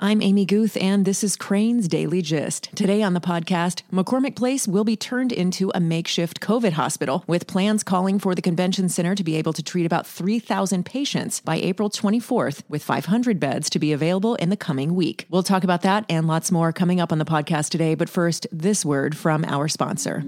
I'm Amy Guth, and this is Crane's Daily Gist. Today on the podcast, McCormick Place will be turned into a makeshift COVID hospital, with plans calling for the convention center to be able to treat about 3,000 patients by April 24th, with 500 beds to be available in the coming week. We'll talk about that and lots more coming up on the podcast today, but first, this word from our sponsor.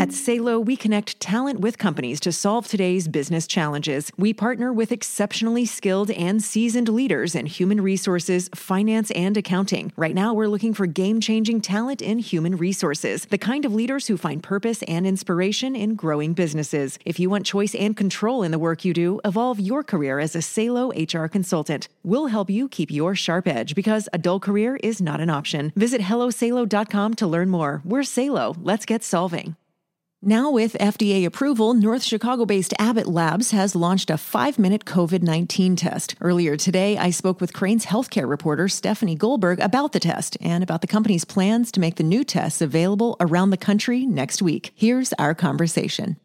At Salo, we connect talent with companies to solve today's business challenges. We partner with exceptionally skilled and seasoned leaders in human resources, finance, and accounting. Right now, we're looking for game changing talent in human resources, the kind of leaders who find purpose and inspiration in growing businesses. If you want choice and control in the work you do, evolve your career as a Salo HR consultant. We'll help you keep your sharp edge because a dull career is not an option. Visit HelloSalo.com to learn more. We're Salo. Let's get solving. Now, with FDA approval, North Chicago based Abbott Labs has launched a five minute COVID 19 test. Earlier today, I spoke with Crane's healthcare reporter Stephanie Goldberg about the test and about the company's plans to make the new tests available around the country next week. Here's our conversation.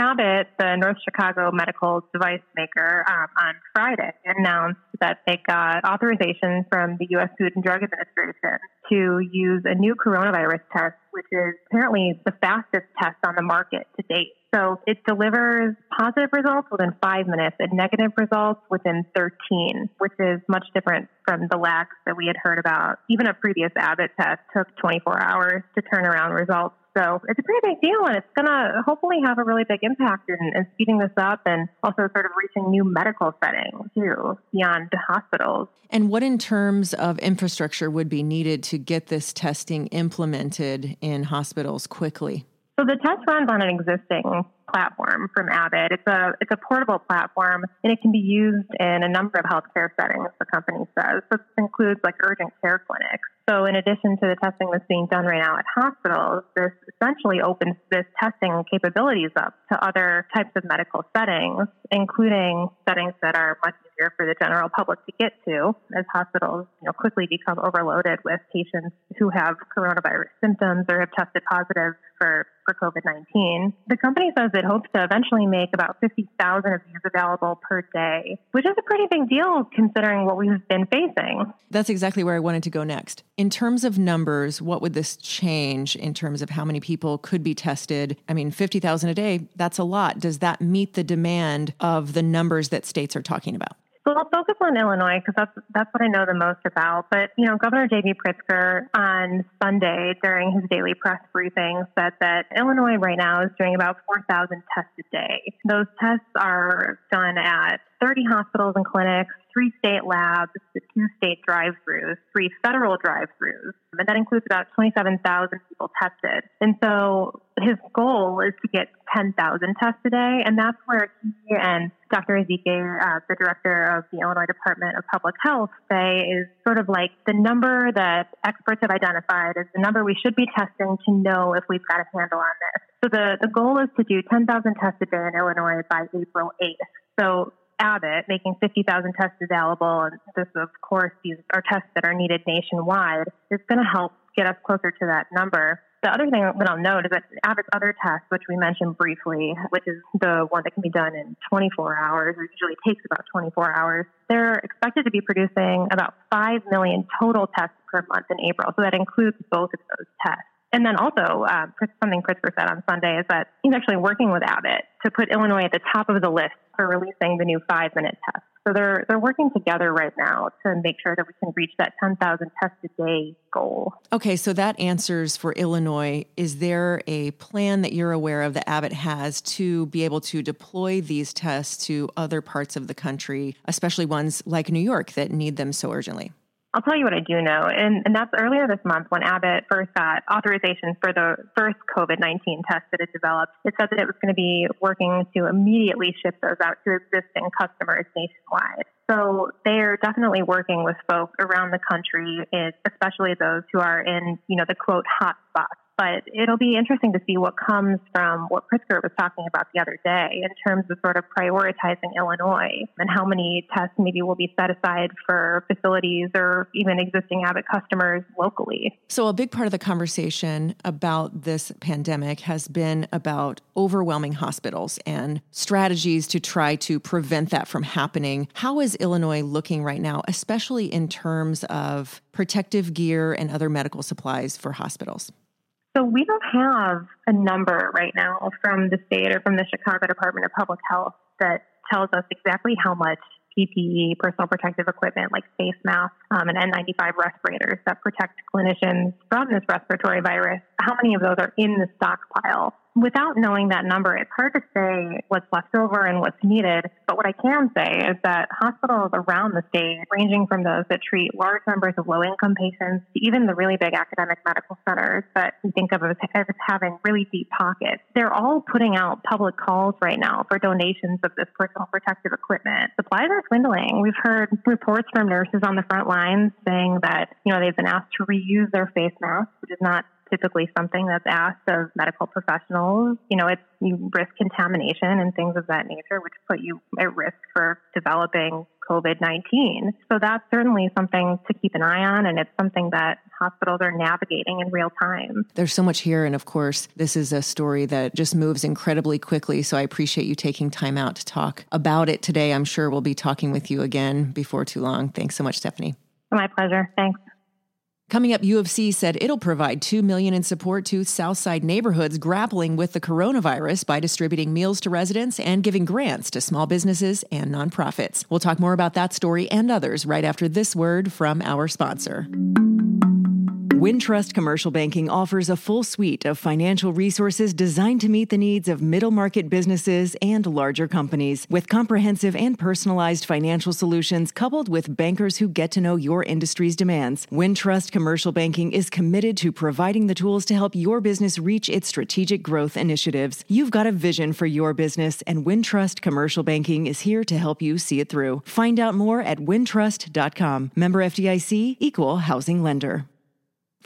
Abbott, the North Chicago medical device maker, um, on Friday announced that they got authorization from the U.S. Food and Drug Administration to use a new coronavirus test, which is apparently the fastest test on the market to date. So it delivers positive results within five minutes and negative results within 13, which is much different from the lags that we had heard about. Even a previous Abbott test took 24 hours to turn around results. So it's a pretty big deal, and it's going to hopefully have a really big impact in, in, speeding this up and also sort of reaching new medical settings too beyond hospitals. And what, in terms of infrastructure, would be needed to get this testing implemented in hospitals quickly? So the test runs on an existing platform from Abbott. It's a it's a portable platform and it can be used in a number of healthcare settings. The company says so this includes like urgent care clinics. So in addition to the testing that's being done right now at hospitals, this essentially opens this testing capabilities up to other types of medical settings, including settings that are much easier for the general public to get to as hospitals you know, quickly become overloaded with patients who have coronavirus symptoms or have tested positive for, for COVID 19. The company says it hopes to eventually make about 50,000 of these available per day, which is a pretty big deal considering what we've been facing. That's exactly where I wanted to go next. In terms of numbers, what would this change in terms of how many people could be tested? I mean, 50,000 a day, that's a lot. Does that meet the demand of the numbers that states are talking about? So I'll focus on Illinois because that's that's what I know the most about. But you know, Governor J.B. Pritzker on Sunday during his daily press briefing said that Illinois right now is doing about 4,000 tests a day. Those tests are done at 30 hospitals and clinics, three state labs, two state drive-throughs, three federal drive-throughs, and that includes about 27,000 people tested. And so his goal is to get 10,000 tests a day, and that's where he and Dr. Ezike, uh, the director of the Illinois Department of Public Health, say is sort of like the number that experts have identified as the number we should be testing to know if we've got a handle on this. So the, the goal is to do 10,000 tests a day in Illinois by April 8th. So Abbott making 50,000 tests available, and this, of course, these are tests that are needed nationwide, is going to help get us closer to that number. The other thing that I'll note is that Abbott's other test, which we mentioned briefly, which is the one that can be done in 24 hours, or usually takes about 24 hours, they're expected to be producing about 5 million total tests per month in April. So that includes both of those tests. And then also, uh, something Pritzker said on Sunday is that he's actually working with Abbott to put Illinois at the top of the list for releasing the new five minute test. So they're they're working together right now to make sure that we can reach that 10,000 tests a day goal. Okay, so that answers for Illinois. Is there a plan that you're aware of that Abbott has to be able to deploy these tests to other parts of the country, especially ones like New York that need them so urgently? I'll tell you what I do know, and, and that's earlier this month when Abbott first got authorization for the first COVID 19 test that it developed. It said that it was going to be working to immediately ship those out to existing customers nationwide. So they are definitely working with folks around the country, especially those who are in, you know, the quote hot spots But it'll be interesting to see what comes from what Pritzker was talking about the other day in terms of sort of prioritizing Illinois and how many tests maybe will be set aside for facilities or even existing Abbott customers locally. So, a big part of the conversation about this pandemic has been about overwhelming hospitals and strategies to try to prevent that from happening. How is Illinois looking right now, especially in terms of protective gear and other medical supplies for hospitals? So we don't have a number right now from the state or from the Chicago Department of Public Health that tells us exactly how much PPE, personal protective equipment like face masks um, and N95 respirators that protect clinicians from this respiratory virus, how many of those are in the stockpile without knowing that number, it's hard to say what's left over and what's needed. But what I can say is that hospitals around the state, ranging from those that treat large numbers of low income patients to even the really big academic medical centers that we think of as, as having really deep pockets, they're all putting out public calls right now for donations of this personal protective equipment. Supplies are dwindling. We've heard reports from nurses on the front lines saying that, you know, they've been asked to reuse their face masks, which is not typically something that's asked of medical professionals. You know, it's you risk contamination and things of that nature, which put you at risk for developing COVID 19. So that's certainly something to keep an eye on, and it's something that hospitals are navigating in real time. There's so much here, and of course, this is a story that just moves incredibly quickly. So I appreciate you taking time out to talk about it today. I'm sure we'll be talking with you again before too long. Thanks so much, Stephanie. My pleasure. Thanks. Coming up, U of C said it'll provide 2 million in support to Southside neighborhoods grappling with the coronavirus by distributing meals to residents and giving grants to small businesses and nonprofits. We'll talk more about that story and others right after this word from our sponsor. Wintrust Commercial Banking offers a full suite of financial resources designed to meet the needs of middle market businesses and larger companies. With comprehensive and personalized financial solutions coupled with bankers who get to know your industry's demands, Wintrust Commercial Banking is committed to providing the tools to help your business reach its strategic growth initiatives. You've got a vision for your business, and Wintrust Commercial Banking is here to help you see it through. Find out more at wintrust.com. Member FDIC, equal housing lender.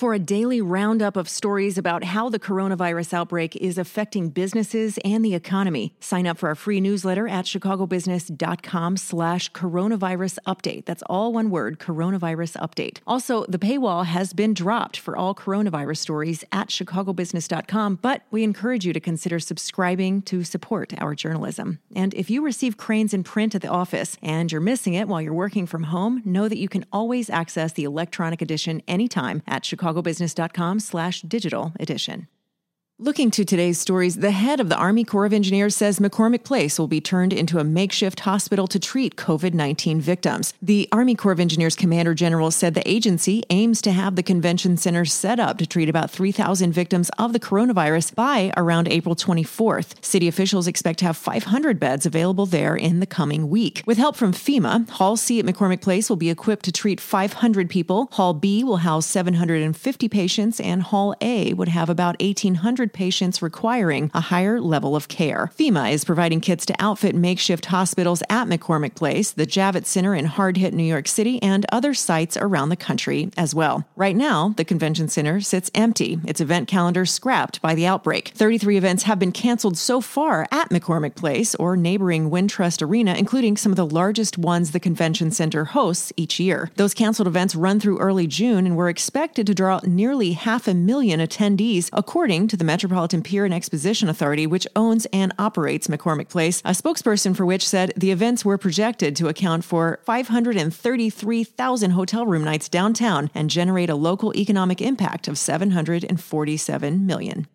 For a daily roundup of stories about how the coronavirus outbreak is affecting businesses and the economy, sign up for our free newsletter at chicagobusiness.com slash coronavirus update. That's all one word, coronavirus update. Also, the paywall has been dropped for all coronavirus stories at chicagobusiness.com, but we encourage you to consider subscribing to support our journalism. And if you receive Cranes in print at the office and you're missing it while you're working from home, know that you can always access the electronic edition anytime at Chicago chicagobusiness.com slash digital edition. Looking to today's stories, the head of the Army Corps of Engineers says McCormick Place will be turned into a makeshift hospital to treat COVID 19 victims. The Army Corps of Engineers Commander General said the agency aims to have the convention center set up to treat about 3,000 victims of the coronavirus by around April 24th. City officials expect to have 500 beds available there in the coming week. With help from FEMA, Hall C at McCormick Place will be equipped to treat 500 people, Hall B will house 750 patients, and Hall A would have about 1,800 patients requiring a higher level of care. FEMA is providing kits to outfit makeshift hospitals at McCormick Place, the Javits Center in hard hit New York City, and other sites around the country as well. Right now, the convention center sits empty, its event calendar scrapped by the outbreak. 33 events have been canceled so far at McCormick Place or neighboring Wintrust Arena, including some of the largest ones the convention center hosts each year. Those canceled events run through early June and were expected to draw nearly half a million attendees, according to the Metropolitan Pier and Exposition Authority, which owns and operates McCormick Place, a spokesperson for which said the events were projected to account for 533,000 hotel room nights downtown and generate a local economic impact of 747 million.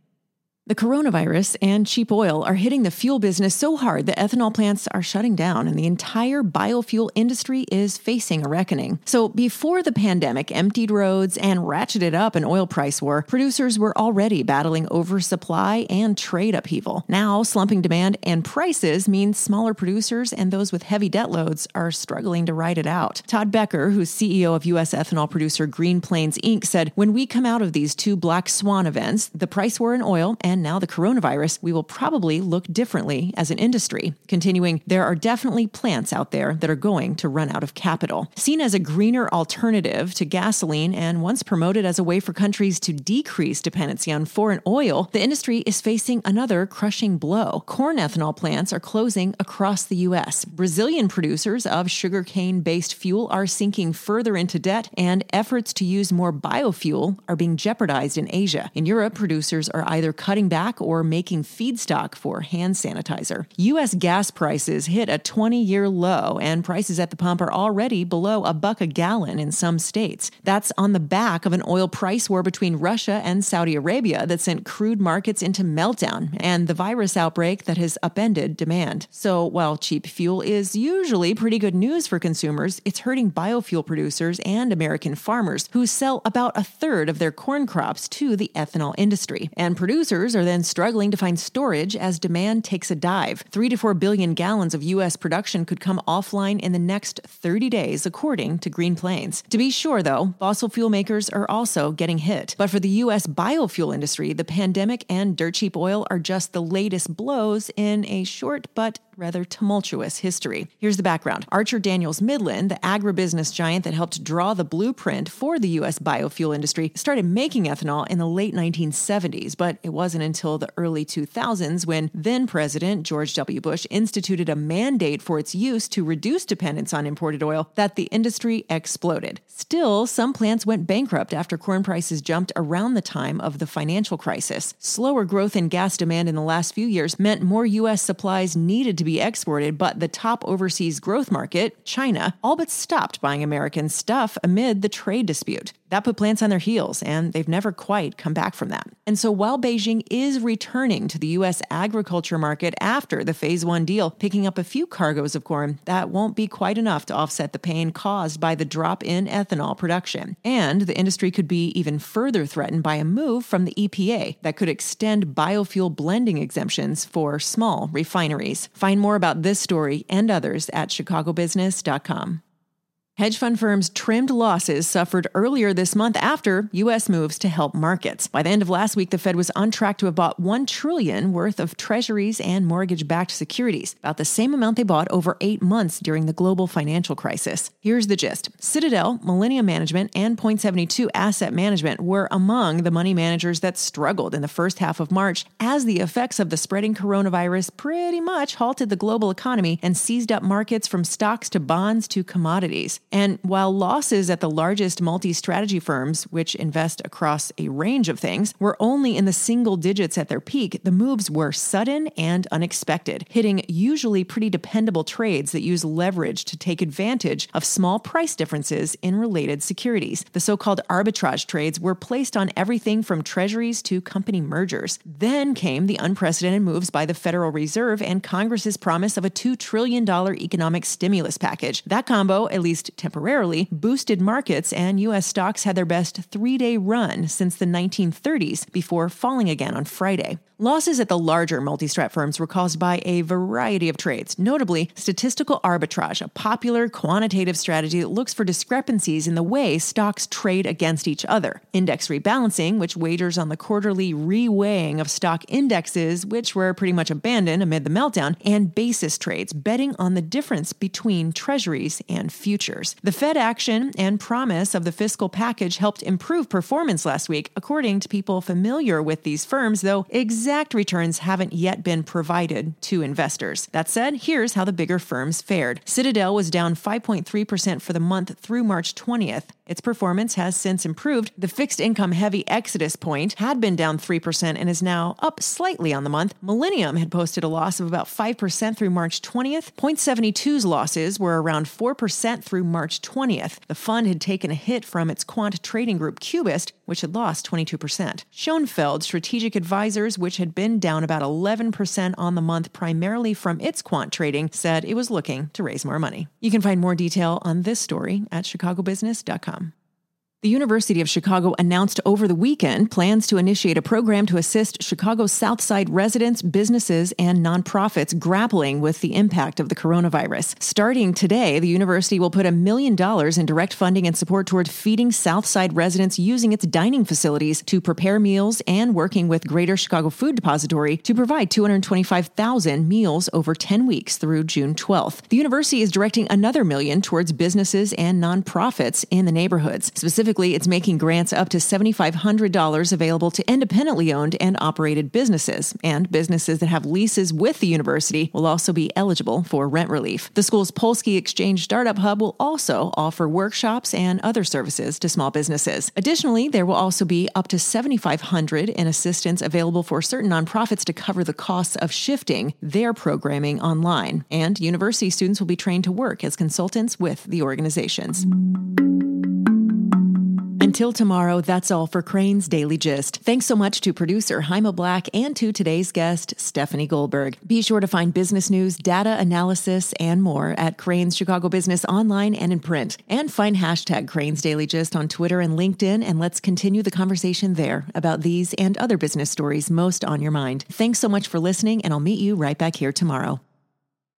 The coronavirus and cheap oil are hitting the fuel business so hard that ethanol plants are shutting down and the entire biofuel industry is facing a reckoning. So, before the pandemic emptied roads and ratcheted up an oil price war, producers were already battling oversupply and trade upheaval. Now, slumping demand and prices mean smaller producers and those with heavy debt loads are struggling to ride it out. Todd Becker, who's CEO of U.S. ethanol producer Green Plains Inc., said, When we come out of these two black swan events, the price war in oil and and now the coronavirus, we will probably look differently as an industry. Continuing, there are definitely plants out there that are going to run out of capital. Seen as a greener alternative to gasoline and once promoted as a way for countries to decrease dependency on foreign oil, the industry is facing another crushing blow. Corn ethanol plants are closing across the U.S. Brazilian producers of sugarcane based fuel are sinking further into debt, and efforts to use more biofuel are being jeopardized in Asia. In Europe, producers are either cutting back or making feedstock for hand sanitizer. U.S. gas prices hit a 20 year low, and prices at the pump are already below a buck a gallon in some states. That's on the back of an oil price war between Russia and Saudi Arabia that sent crude markets into meltdown and the virus outbreak that has upended demand. So, while cheap fuel is usually pretty good news for consumers, it's hurting biofuel producers and American farmers who sell about a third of their corn crops to the ethanol industry. And producers are then struggling to find storage as demand takes a dive. Three to four billion gallons of U.S. production could come offline in the next 30 days, according to Green Plains. To be sure, though, fossil fuel makers are also getting hit. But for the U.S. biofuel industry, the pandemic and dirt cheap oil are just the latest blows in a short but rather tumultuous history. Here's the background Archer Daniels Midland, the agribusiness giant that helped draw the blueprint for the U.S. biofuel industry, started making ethanol in the late 1970s, but it wasn't until the early 2000s when then President George W. Bush instituted a mandate for its use to reduce dependence on imported oil that the industry exploded. Still, some plants went bankrupt after corn prices jumped around the time of the financial crisis. Slower growth in gas demand in the last few years meant more U.S. supplies needed to be exported, but the top overseas growth market, China, all but stopped buying American stuff amid the trade dispute. That put plants on their heels, and they've never quite come back from that. And so while Beijing is returning to the U.S. agriculture market after the Phase 1 deal, picking up a few cargoes of corn, that won't be quite enough to offset the pain caused by the drop in ethanol production. And the industry could be even further threatened by a move from the EPA that could extend biofuel blending exemptions for small refineries. Find more about this story and others at chicagobusiness.com. Hedge fund firms trimmed losses suffered earlier this month after U.S. moves to help markets. By the end of last week, the Fed was on track to have bought 1 trillion worth of treasuries and mortgage backed securities, about the same amount they bought over eight months during the global financial crisis. Here's the gist Citadel, Millennium Management, and Point 72 Asset Management were among the money managers that struggled in the first half of March as the effects of the spreading coronavirus pretty much halted the global economy and seized up markets from stocks to bonds to commodities. And while losses at the largest multi strategy firms, which invest across a range of things, were only in the single digits at their peak, the moves were sudden and unexpected, hitting usually pretty dependable trades that use leverage to take advantage of small price differences in related securities. The so called arbitrage trades were placed on everything from treasuries to company mergers. Then came the unprecedented moves by the Federal Reserve and Congress's promise of a $2 trillion economic stimulus package. That combo, at least temporarily, boosted markets, and U.S. stocks had their best three day run since the 1930s before falling again on Friday. Losses at the larger multi strat firms were caused by a variety of trades, notably statistical arbitrage, a popular quantitative strategy that looks for discrepancies in the way stocks trade against each other, index rebalancing, which wagers on the quarterly reweighing of stock indexes, which were pretty much abandoned amid the meltdown, and basis trades, betting on the difference between treasuries and futures. The Fed action and promise of the fiscal package helped improve performance last week, according to people familiar with these firms, though exact returns haven't yet been provided to investors. That said, here's how the bigger firms fared. Citadel was down 5.3% for the month through March 20th. Its performance has since improved. The fixed income heavy Exodus Point had been down 3% and is now up slightly on the month. Millennium had posted a loss of about 5% through March 20th. Point 72's losses were around 4% through March 20th. The fund had taken a hit from its quant trading group Cubist, which had lost 22%. Schoenfeld Strategic Advisors, which had been down about 11% on the month primarily from its quant trading, said it was looking to raise more money. You can find more detail on this story at chicagobusiness.com. The University of Chicago announced over the weekend plans to initiate a program to assist Chicago's South Side residents, businesses, and nonprofits grappling with the impact of the coronavirus. Starting today, the university will put a million dollars in direct funding and support toward feeding South Side residents using its dining facilities to prepare meals and working with Greater Chicago Food Depository to provide 225,000 meals over 10 weeks through June 12th. The university is directing another million towards businesses and nonprofits in the neighborhoods. Specifically, Specifically, it's making grants up to $7,500 available to independently owned and operated businesses, and businesses that have leases with the university will also be eligible for rent relief. The school's Polsky Exchange Startup Hub will also offer workshops and other services to small businesses. Additionally, there will also be up to 7,500 in assistance available for certain nonprofits to cover the costs of shifting their programming online. And university students will be trained to work as consultants with the organizations. Until tomorrow, that's all for Crane's Daily Gist. Thanks so much to producer Jaime Black and to today's guest, Stephanie Goldberg. Be sure to find business news, data analysis, and more at Crane's Chicago Business online and in print. And find hashtag Crane's Daily Gist on Twitter and LinkedIn, and let's continue the conversation there about these and other business stories most on your mind. Thanks so much for listening, and I'll meet you right back here tomorrow.